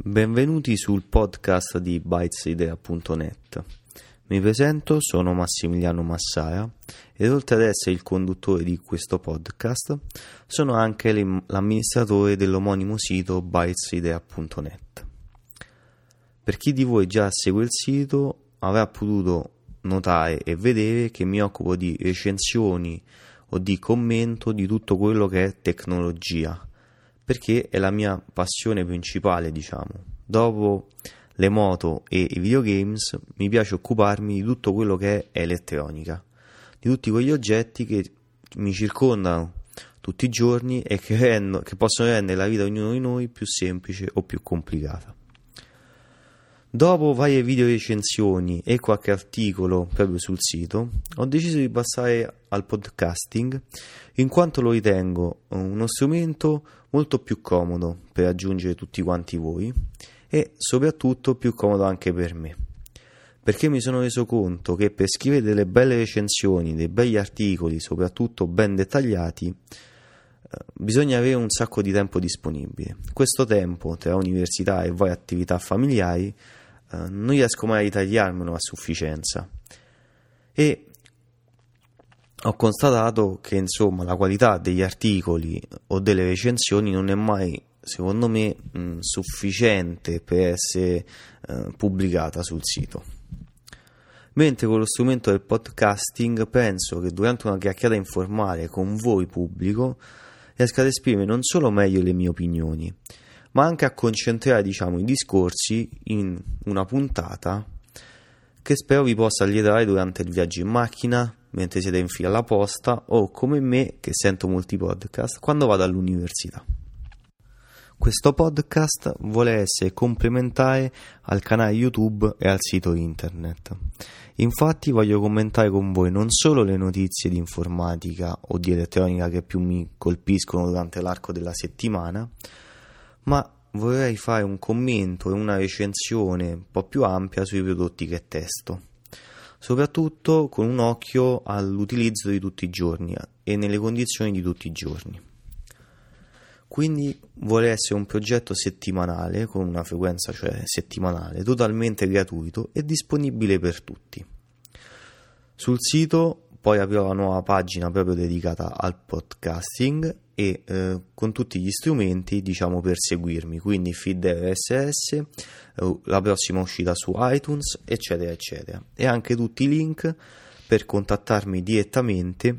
Benvenuti sul podcast di bytesidea.net. Mi presento, sono Massimiliano Massaia ed oltre ad essere il conduttore di questo podcast, sono anche l'amministratore dell'omonimo sito bytesidea.net. Per chi di voi già segue il sito avrà potuto notare e vedere che mi occupo di recensioni o di commento di tutto quello che è tecnologia perché è la mia passione principale, diciamo. Dopo le moto e i videogames mi piace occuparmi di tutto quello che è elettronica, di tutti quegli oggetti che mi circondano tutti i giorni e che, rendo, che possono rendere la vita di ognuno di noi più semplice o più complicata. Dopo varie video recensioni e qualche articolo proprio sul sito, ho deciso di passare al podcasting in quanto lo ritengo uno strumento molto più comodo per raggiungere tutti quanti voi e soprattutto più comodo anche per me. Perché mi sono reso conto che per scrivere delle belle recensioni, dei begli articoli, soprattutto ben dettagliati, eh, bisogna avere un sacco di tempo disponibile. Questo tempo tra università e varie attività familiari eh, non riesco mai a ritagliarmelo a sufficienza. E ho constatato che insomma la qualità degli articoli o delle recensioni non è mai secondo me mh, sufficiente per essere eh, pubblicata sul sito. Mentre con lo strumento del podcasting penso che durante una chiacchierata informale con voi pubblico riesca ad esprimere non solo meglio le mie opinioni ma anche a concentrare diciamo, i discorsi in una puntata che spero vi possa allietare durante il viaggio in macchina, mentre siete in fila alla posta o come me che sento molti podcast quando vado all'università. Questo podcast vuole essere complementare al canale YouTube e al sito internet. Infatti voglio commentare con voi non solo le notizie di informatica o di elettronica che più mi colpiscono durante l'arco della settimana, ma vorrei fare un commento e una recensione un po' più ampia sui prodotti che testo, soprattutto con un occhio all'utilizzo di tutti i giorni e nelle condizioni di tutti i giorni. Quindi vuole essere un progetto settimanale, con una frequenza cioè settimanale, totalmente gratuito e disponibile per tutti. Sul sito poi aprirò la nuova pagina proprio dedicata al podcasting e eh, con tutti gli strumenti diciamo per seguirmi. Quindi feed RSS eh, la prossima uscita su iTunes eccetera eccetera. E anche tutti i link per contattarmi direttamente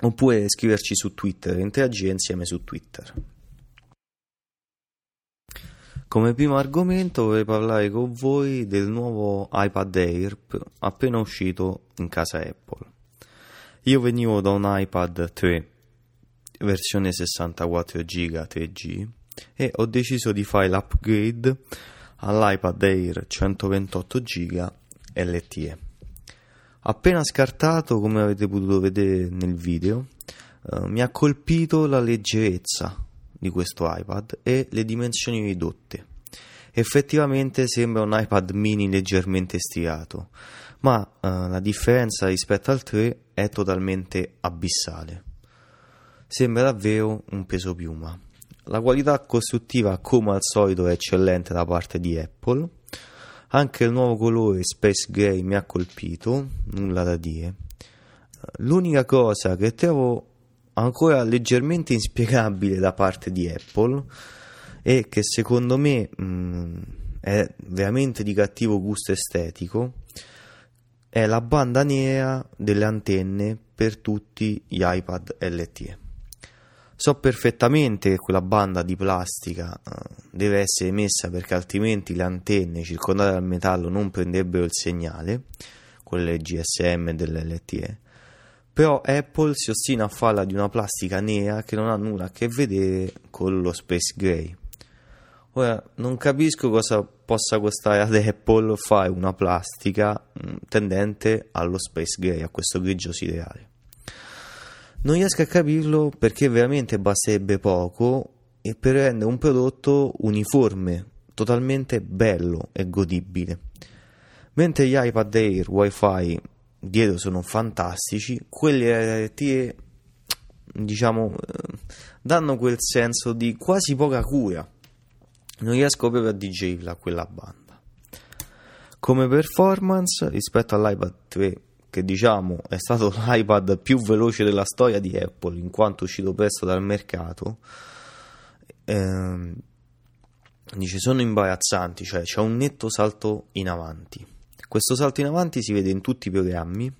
oppure scriverci su Twitter interagire insieme su Twitter. Come primo argomento vorrei parlare con voi del nuovo iPad Air appena uscito in casa Apple. Io venivo da un iPad 3 versione 64 GB 3G e ho deciso di fare l'upgrade all'iPad Air 128 GB LTE. Appena scartato, come avete potuto vedere nel video, eh, mi ha colpito la leggerezza di questo iPad e le dimensioni ridotte. Effettivamente sembra un iPad mini leggermente stirato, ma eh, la differenza rispetto al 3 è totalmente abissale. Sembra davvero un peso piuma. La qualità costruttiva, come al solito, è eccellente da parte di Apple. Anche il nuovo colore Space Gray mi ha colpito, nulla da dire. L'unica cosa che trovo ancora leggermente inspiegabile da parte di Apple è che secondo me mh, mm, è veramente di cattivo gusto estetico è la banda nera delle antenne per tutti gli iPad LTE. So perfettamente che quella banda di plastica uh, deve essere messa perché altrimenti le antenne circondate dal metallo non prenderebbero il segnale, quelle GSM dell'LTE. Però Apple si ostina a farla di una plastica nera che non ha nulla a che vedere con lo Space Gray. Ora, non capisco cosa possa costare ad Apple fare una plastica mm, tendente allo space gray, a questo grigio siderale. Non riesco a capirlo perché veramente basterebbe poco e per rendere un prodotto uniforme, totalmente bello e godibile. Mentre gli iPad Air Wi-Fi dietro sono fantastici, quelli RTE diciamo danno quel senso di quasi poca cura non riesco proprio a digerirla quella banda. Come performance rispetto all'iPad 3, che diciamo è stato l'iPad più veloce della storia di Apple in quanto uscito presto dal mercato, ehm, dice sono imbarazzanti, cioè c'è un netto salto in avanti. Questo salto in avanti si vede in tutti i programmi,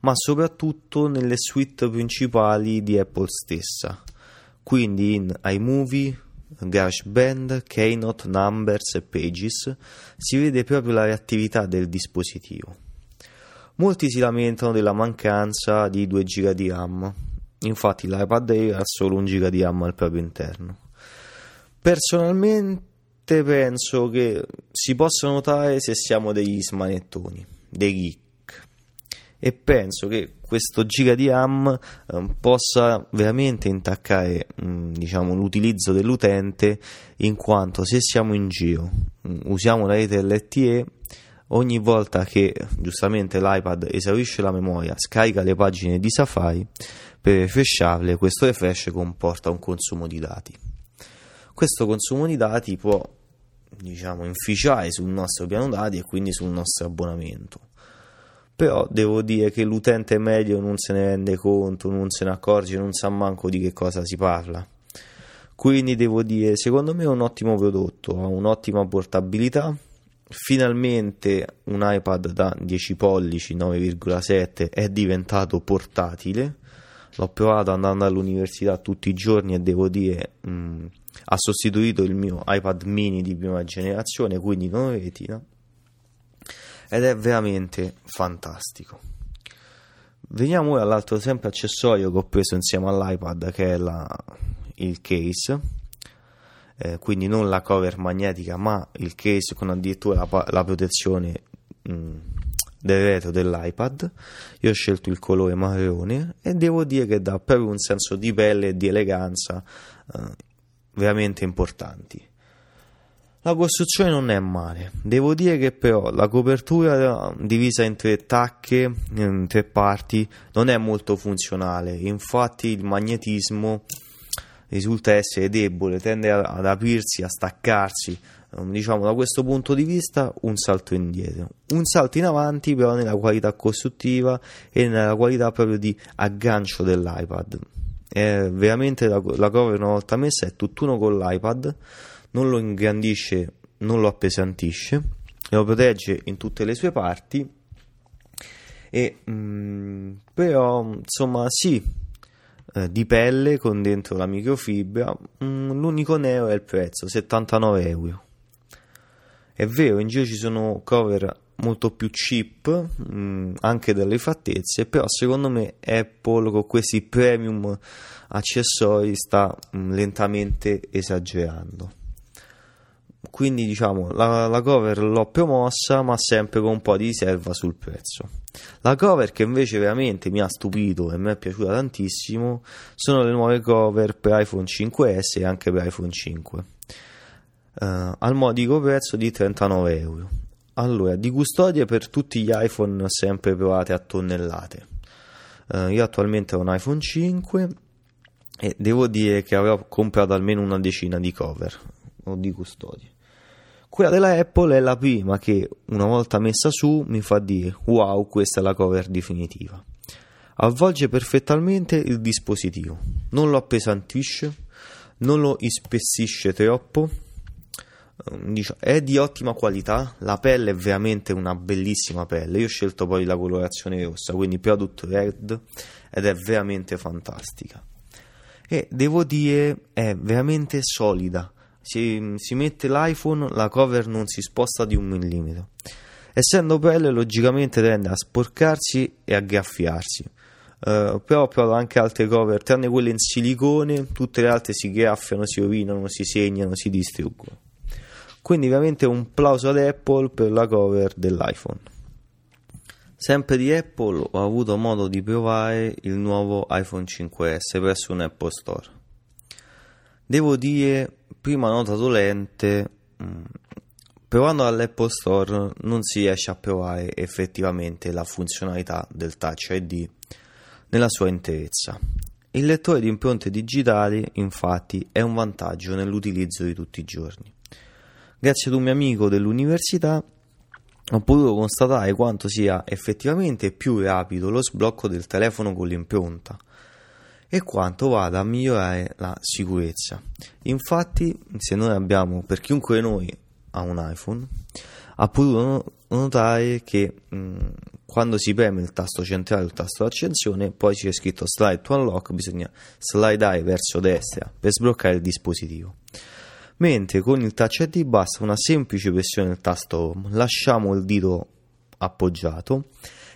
ma soprattutto nelle suite principali di Apple stessa, quindi in iMovie, GarageBand, Keynote, Numbers e Pages si vede proprio la reattività del dispositivo. Molti si lamentano della mancanza di 2 GB di RAM, infatti l'iPad Air ha solo 1 GB di RAM al proprio interno. Personalmente penso che si possa notare se siamo degli smanettoni, dei geek e penso che questo giga di RAM eh, possa veramente intaccare mh, diciamo, l'utilizzo dell'utente in quanto se siamo in giro mh, usiamo la rete LTE ogni volta che giustamente l'iPad esaurisce la memoria scarica le pagine di Safari per refresharle questo refresh comporta un consumo di dati questo consumo di dati può diciamo inficiare sul nostro piano dati e quindi sul nostro abbonamento però devo dire che l'utente medio non se ne rende conto, non se ne accorge, non sa manco di che cosa si parla. Quindi devo dire, secondo me è un ottimo prodotto, ha un'ottima portabilità. Finalmente un iPad da 10 pollici 9,7 è diventato portatile. L'ho provato andando all'università tutti i giorni e devo dire mh, mm, ha sostituito il mio iPad mini di prima generazione, quindi non retina ed è veramente fantastico. Veniamo ora all'altro sempre accessorio che ho preso insieme all'iPad che è la, il case, eh, quindi non la cover magnetica ma il case con addirittura la, la protezione mh, del retro dell'iPad. Io ho scelto il colore marrone e devo dire che dà proprio un senso di pelle e di eleganza eh, veramente importanti. La costruzione non è male, devo dire che però la copertura divisa in tre tacche, in tre parti, non è molto funzionale, infatti il magnetismo risulta essere debole, tende ad aprirsi, a staccarsi, ehm, diciamo da questo punto di vista un salto indietro, un salto in avanti però nella qualità costruttiva e nella qualità proprio di aggancio dell'iPad. È veramente la, la cover una volta messa è tutt'uno con l'iPad non lo ingrandisce, non lo appesantisce, lo protegge in tutte le sue parti e mh, mm, però insomma sì eh, di pelle con dentro la microfibra mm, l'unico neo è il prezzo 79 euro. È vero in giro ci sono cover molto più cheap mm, anche dalle fattezze però secondo me Apple con questi premium accessori sta lentamente esagerando quindi diciamo la, la, cover l'ho promossa ma sempre con un po' di riserva sul prezzo. La cover che invece veramente mi ha stupito e mi è piaciuta tantissimo sono le nuove cover per iPhone 5S e anche per iPhone 5 uh, eh, al modico prezzo di 39 euro. Allora di custodia per tutti gli iPhone sempre provate a tonnellate. Uh, io attualmente ho un iPhone 5 e devo dire che avrò comprato almeno una decina di cover o di custodie quella della Apple è la prima che, una volta messa su, mi fa dire wow, questa è la cover definitiva. Avvolge perfettamente il dispositivo, non lo appesantisce, non lo ispessisce troppo, ehm, è di ottima qualità, la pelle è veramente una bellissima pelle, io ho scelto poi la colorazione rossa, quindi Product Red, ed è veramente fantastica. E devo dire, è veramente solida, si, si mette l'iPhone, la cover non si sposta di un millimetro. Essendo pelle, logicamente tende a sporcarsi e a graffiarsi. Uh, però però anche altre cover, tranne quelle in silicone, tutte le altre si graffiano, si rovinano, si segnano, si distruggono. Quindi veramente un plauso ad Apple per la cover dell'iPhone. Sempre di Apple ho avuto modo di provare il nuovo iPhone 5S presso un Apple Store. Devo dire prima nota dolente, mm, provando all'Apple Store non si riesce a provare effettivamente la funzionalità del Touch ID nella sua interezza. Il lettore di impronte digitali, infatti, è un vantaggio nell'utilizzo di tutti i giorni. Grazie ad un mio amico dell'università ho potuto constatare quanto sia effettivamente più rapido lo sblocco del telefono con l'impronta e quanto vada a migliorare la sicurezza. Infatti, se noi abbiamo, per chiunque di noi ha un iPhone, ha potuto notare che mh, quando si preme il tasto centrale il tasto d'accensione, poi c'è scritto slide to unlock, bisogna slidare verso destra per sbloccare il dispositivo mentre con il touch ID basta una semplice pressione del tasto home, lasciamo il dito appoggiato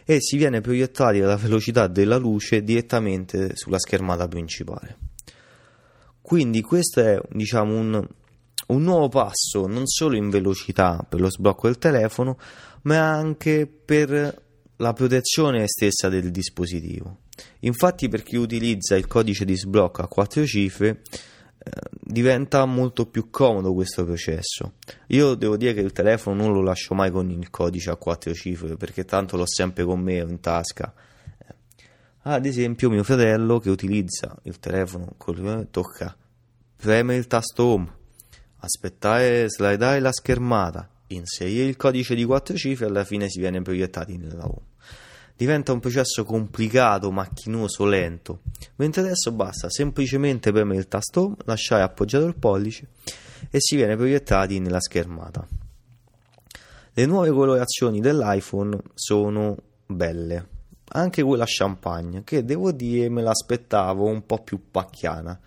e si viene proiettati alla velocità della luce direttamente sulla schermata principale. Quindi questo è diciamo, un, un nuovo passo non solo in velocità per lo sblocco del telefono, ma anche per la protezione stessa del dispositivo. Infatti per chi utilizza il codice di sblocco a quattro cifre diventa molto più comodo questo processo. Io devo dire che il telefono non lo lascio mai con il codice a quattro cifre perché tanto l'ho sempre con me in tasca. Eh, ad esempio, mio fratello che utilizza il telefono tocca premere il tasto home, aspettare, slidare la schermata, inserire il codice di quattro cifre e alla fine si viene proiettati nella home diventa un processo complicato, macchinoso, lento, mentre adesso basta semplicemente premere il tasto home, lasciare appoggiato il pollice e si viene proiettati nella schermata. Le nuove colorazioni dell'iPhone sono belle, anche quella champagne, che devo dire me l'aspettavo un po' più pacchiana.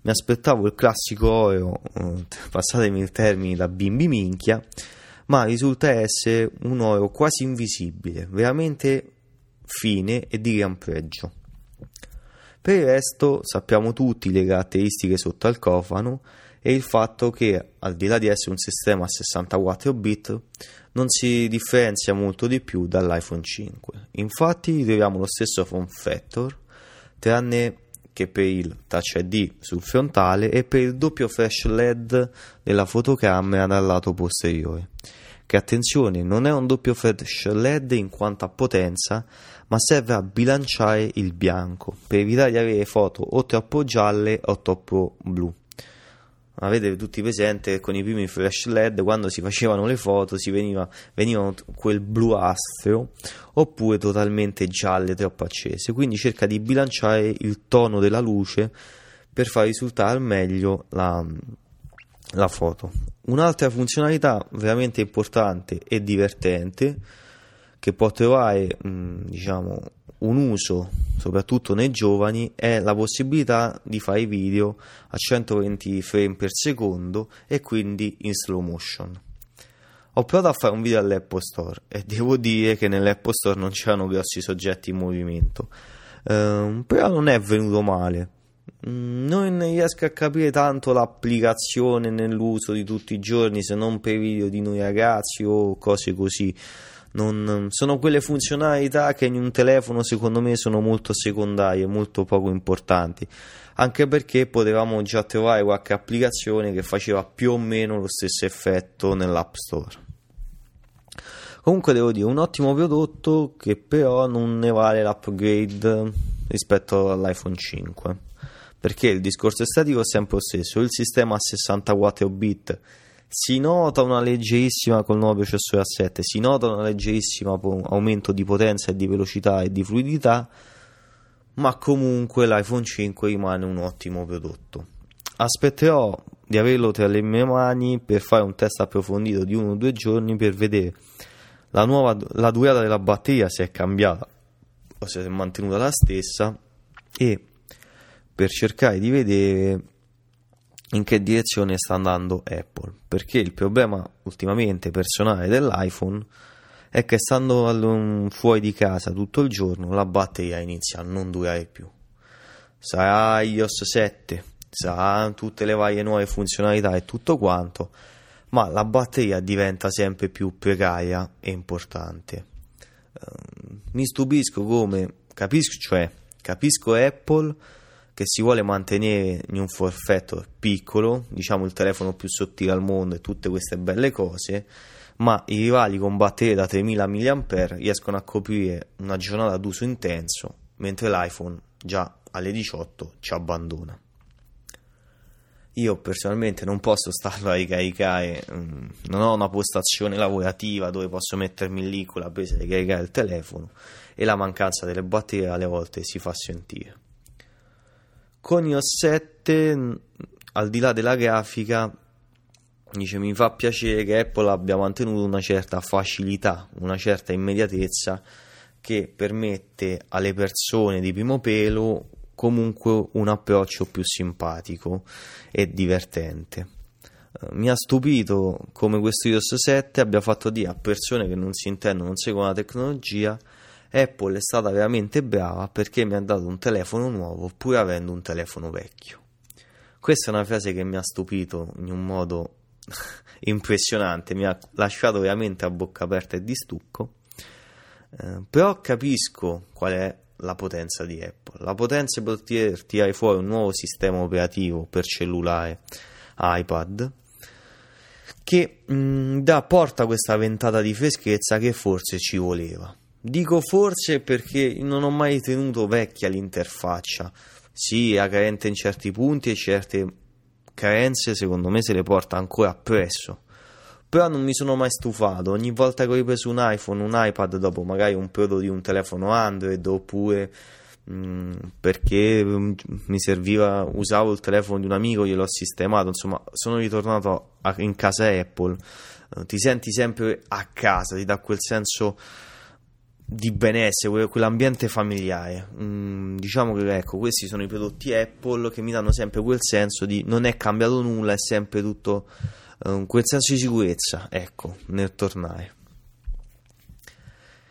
Mi aspettavo il classico oro, eh, passatemi il termine da bimbi minchia, ma risulta essere un oro quasi invisibile, veramente fine e di gran pregio. Per il resto sappiamo tutti le caratteristiche sotto al cofano e il fatto che, al di là di essere un sistema a 64 bit, non si differenzia molto di più dall'iPhone 5. Infatti ritroviamo lo stesso form factor, tranne che per il Touch ID sul frontale e per il doppio flash LED della fotocamera dal lato posteriore che attenzione non è un doppio flash LED in quanto a potenza, ma serve a bilanciare il bianco per evitare di avere foto o troppo gialle o troppo blu. Avete tutti presente che con i primi flash LED quando si facevano le foto si veniva, venivano quel bluastro oppure totalmente gialle troppo accese, quindi cerca di bilanciare il tono della luce per far risultare al meglio la, la foto. Un'altra funzionalità veramente importante e divertente che può trovare mh, diciamo, un uso soprattutto nei giovani è la possibilità di fare video a 120 frame per secondo e quindi in slow motion. Ho provato a fare un video all'Apple Store e devo dire che nell'Apple Store non c'erano grossi soggetti in movimento, ehm, però non è venuto male non riesco a capire tanto l'applicazione nell'uso di tutti i giorni se non per video di noi ragazzi o cose così. Non, sono quelle funzionalità che in un telefono secondo me sono molto secondarie, molto poco importanti, anche perché potevamo già trovare qualche applicazione che faceva più o meno lo stesso effetto nell'App Store. Comunque devo dire, un ottimo prodotto che però non ne vale l'upgrade rispetto all'iPhone 5 perché il discorso estetico è sempre lo stesso, il sistema a 64 bit si nota una leggerissima col nuovo processore A7, si nota una leggerissima aumento di potenza e di velocità e di fluidità, ma comunque l'iPhone 5 rimane un ottimo prodotto. Aspetterò di averlo tra le mie mani per fare un test approfondito di uno o due giorni per vedere la, nuova, la durata della batteria se è cambiata o se è mantenuta la stessa e per cercare di vedere in che direzione sta andando Apple. Perché il problema ultimamente personale dell'iPhone è che stando fuori di casa tutto il giorno la batteria inizia a non durare più. Sarà iOS 7, sarà tutte le varie nuove funzionalità e tutto quanto, ma la batteria diventa sempre più precaria e importante. Uh, mi stupisco come capisco, cioè capisco Apple che si vuole mantenere in un forfetto piccolo, diciamo il telefono più sottile al mondo e tutte queste belle cose, ma i rivali con batterie da 3000 mAh riescono a coprire una giornata d'uso intenso, mentre l'iPhone già alle 18 ci abbandona. io personalmente non posso starlo a ricaricare, mm, non ho una postazione lavorativa dove posso mettermi lì con la presa e ricaricare il telefono e la mancanza delle batterie alle volte si fa sentire. Con iOS 7, mm, al di là della grafica, dice mi fa piacere che Apple abbia mantenuto una certa facilità, una certa immediatezza che permette alle persone di primo pelo comunque un approccio più simpatico e divertente. Eh, mi ha stupito come questo iOS 7 abbia fatto dire a persone che non si intendono, non seguono la tecnologia, Apple è stata veramente brava perché mi ha dato un telefono nuovo pur avendo un telefono vecchio. Questa è una frase che mi ha stupito in un modo impressionante, mi ha lasciato veramente a bocca aperta e di stucco. Eh, però capisco qual è la potenza di Apple. La potenza è poter tirare fuori un nuovo sistema operativo per cellulare iPad che mh, mm, dà, porta questa ventata di freschezza che forse ci voleva. Dico forse perché non ho mai tenuto vecchia l'interfaccia. Sì, è carente in certi punti e certe carenze secondo me se le porta ancora appresso però non mi sono mai stufato. Ogni volta che ho ripreso un iPhone, un iPad dopo magari un periodo di un telefono Android oppure mm, perché mm, mi serviva, usavo il telefono di un amico, gliel'ho sistemato, insomma, sono ritornato a, in casa Apple. Ti senti sempre a casa, ti dà quel senso di benessere, quell'ambiente familiare. Mm, diciamo che ecco, questi sono i prodotti Apple che mi danno sempre quel senso di non è cambiato nulla, è sempre tutto um, quel senso di sicurezza, ecco, nel tornare.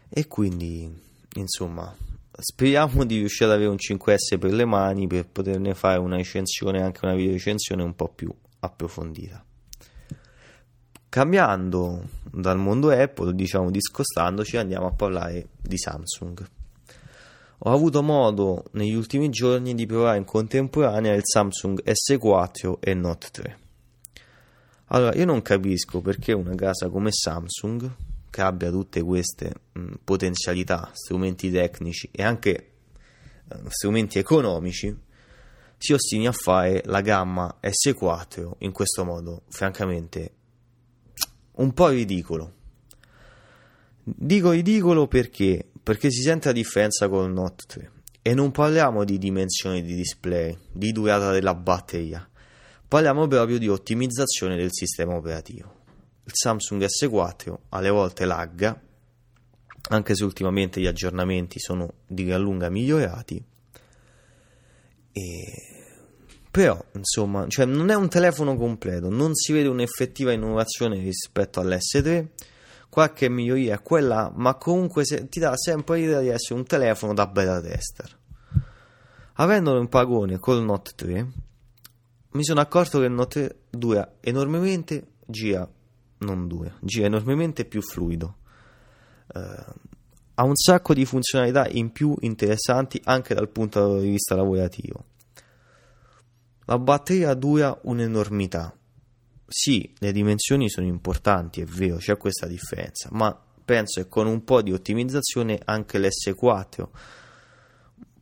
E quindi, insomma, speriamo di riuscire ad avere un 5S per le mani per poterne fare una recensione, anche una video recensione un po' più approfondita. Cambiando dal mondo Apple, diciamo discostandoci, andiamo a parlare di Samsung. Ho avuto modo negli ultimi giorni di provare in contemporanea il Samsung S4 e Note 3. Allora, io non capisco perché una casa come Samsung, che abbia tutte queste mh, potenzialità, strumenti tecnici e anche uh, strumenti economici, si ostini a fare la gamma S4 in questo modo, francamente, un po' ridicolo. Dico ridicolo perché? Perché si sente la differenza con il Note 3 e non parliamo di dimensioni di display, di durata della batteria Parliamo proprio di ottimizzazione del sistema operativo. Il Samsung S4 alle volte lagga, anche se ultimamente gli aggiornamenti sono di gran lunga migliorati. E... Però, insomma, cioè non è un telefono completo, non si vede un'effettiva innovazione rispetto all'S3. Qualche miglioria è quella, ma comunque se, ti dà sempre l'idea di essere un telefono da beta tester. Avendolo in paragone col Note 3, mi sono accorto che il Note 2 enormemente gira, non 2, gira enormemente più fluido. Uh, ha un sacco di funzionalità in più interessanti anche dal punto di vista lavorativo. La batteria dura un'enormità. Sì, le dimensioni sono importanti, è vero, c'è questa differenza, ma penso che con un po' di ottimizzazione anche l'S4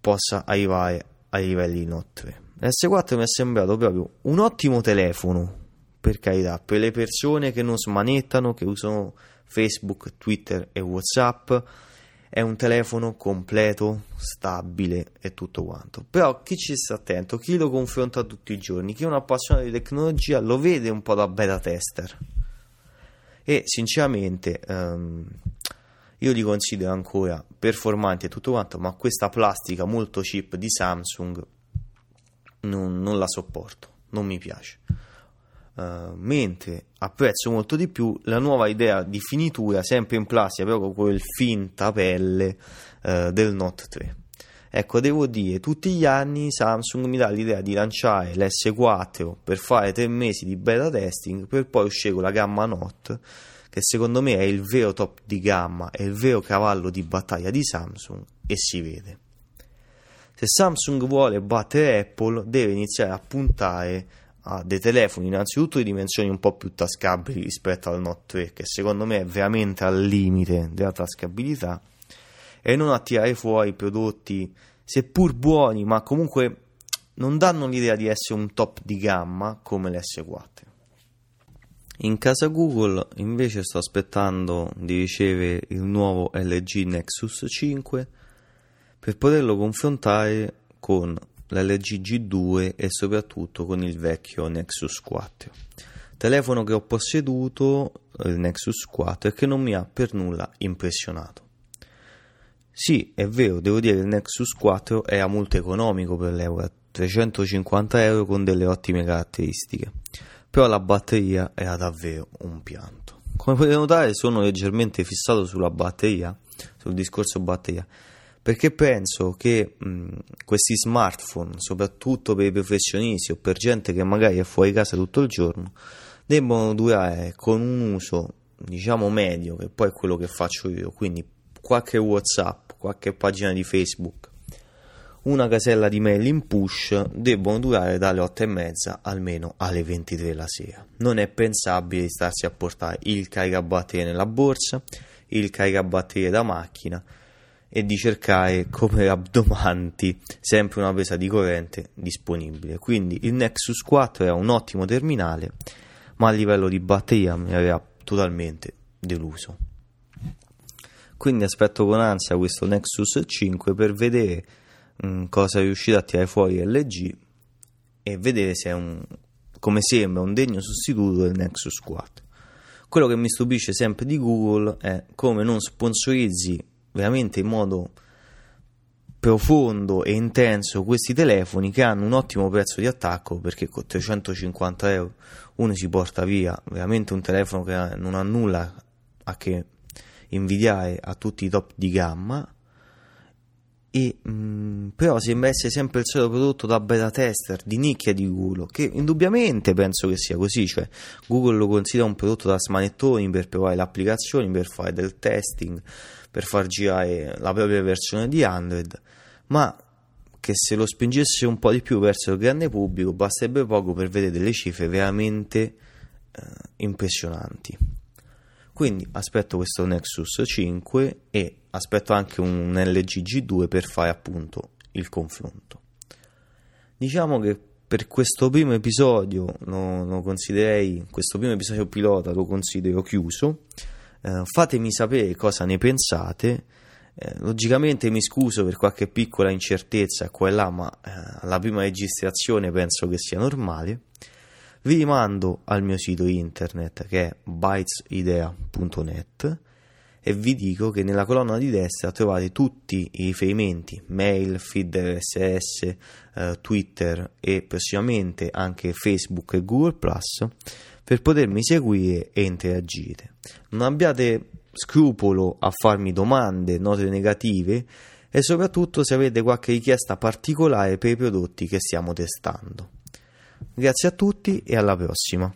possa arrivare ai livelli di Note 3. S4 mi è sembrato proprio un ottimo telefono, per carità, per le persone che non smanettano, che usano Facebook, Twitter e Whatsapp. È un telefono completo, stabile e tutto quanto. Però chi ci sta attento, chi lo confronta tutti i giorni, chi è un appassionato di tecnologia lo vede un po' da beta tester. E sinceramente um, io li considero ancora performanti e tutto quanto, ma questa plastica molto cheap di Samsung non, non la sopporto, non mi piace. Uh, mentre apprezzo molto di più la nuova idea di finitura, sempre in plastica, con quel finta pelle uh, del Note 3. Ecco, devo dire, tutti gli anni Samsung mi dà l'idea di lanciare l'S4 per fare tre mesi di beta testing, per poi uscire con la gamma Note, che secondo me è il vero top di gamma, è il vero cavallo di battaglia di Samsung, e si vede. Se Samsung vuole battere Apple, deve iniziare a puntare a dei telefoni innanzitutto di dimensioni un po' più tascabili rispetto al Note 3, che secondo me è veramente al limite della tascabilità, e non a tirare fuori prodotti seppur buoni, ma comunque non danno l'idea di essere un top di gamma come l'S4. In casa Google invece sto aspettando di ricevere il nuovo LG Nexus 5 per poterlo confrontare con l'LG G2 e soprattutto con il vecchio Nexus 4. Telefono che ho posseduto, il Nexus 4, e che non mi ha per nulla impressionato. Sì, è vero, devo dire che il Nexus 4 era molto economico per l'euro, 350 euro con delle ottime caratteristiche, però la batteria era davvero un pianto. Come potete notare sono leggermente fissato sulla batteria, sul discorso batteria, perché penso che mh, questi smartphone, soprattutto per i professionisti o per gente che magari è fuori casa tutto il giorno, debbano durare con un uso diciamo medio, che poi è quello che faccio io, quindi qualche WhatsApp, qualche pagina di Facebook, una casella di mail in push devono durare dalle 8 e mezza almeno alle 23 la sera. Non è pensabile starsi a portare il caricabatterie nella borsa, il caricabatterie da macchina e di cercare come abdomanti sempre una presa di corrente disponibile. Quindi il Nexus 4 era un ottimo terminale, ma a livello di batteria mi aveva totalmente deluso. Quindi aspetto con ansia questo Nexus 5 per vedere mh, mm, cosa riuscito a tirare fuori LG e vedere se è un, come sembra un degno sostituto del Nexus 4. Quello che mi stupisce sempre di Google è come non sponsorizzi veramente in modo profondo e intenso questi telefoni che hanno un ottimo prezzo di attacco perché con 350 euro uno si porta via veramente un telefono che non ha nulla a che invidiare a tutti i top di gamma. E mh, mm, però sembra essere sempre il solito prodotto da beta tester di nicchia di Google che indubbiamente penso che sia così cioè Google lo considera un prodotto da smanettoni per provare le applicazioni per fare del testing per far girare la propria versione di Android ma che se lo spingesse un po' di più verso il grande pubblico basterebbe poco per vedere delle cifre veramente eh, impressionanti quindi aspetto questo Nexus 5 e aspetto anche un LG G2 per fare appunto il confronto. Diciamo che per questo primo episodio lo, lo considerei, questo primo episodio pilota lo considero chiuso. Eh, fatemi sapere cosa ne pensate. Eh, logicamente mi scuso per qualche piccola incertezza qua e là, ma eh, alla prima registrazione penso che sia normale vi rimando al mio sito internet che è bytesidea.net e vi dico che nella colonna di destra trovate tutti i riferimenti mail, feed RSS, eh, Twitter e prossimamente anche Facebook e Google per potermi seguire e interagire. Non abbiate scrupolo a farmi domande, note negative e soprattutto se avete qualche richiesta particolare per i prodotti che stiamo testando. Grazie a tutti e alla prossima.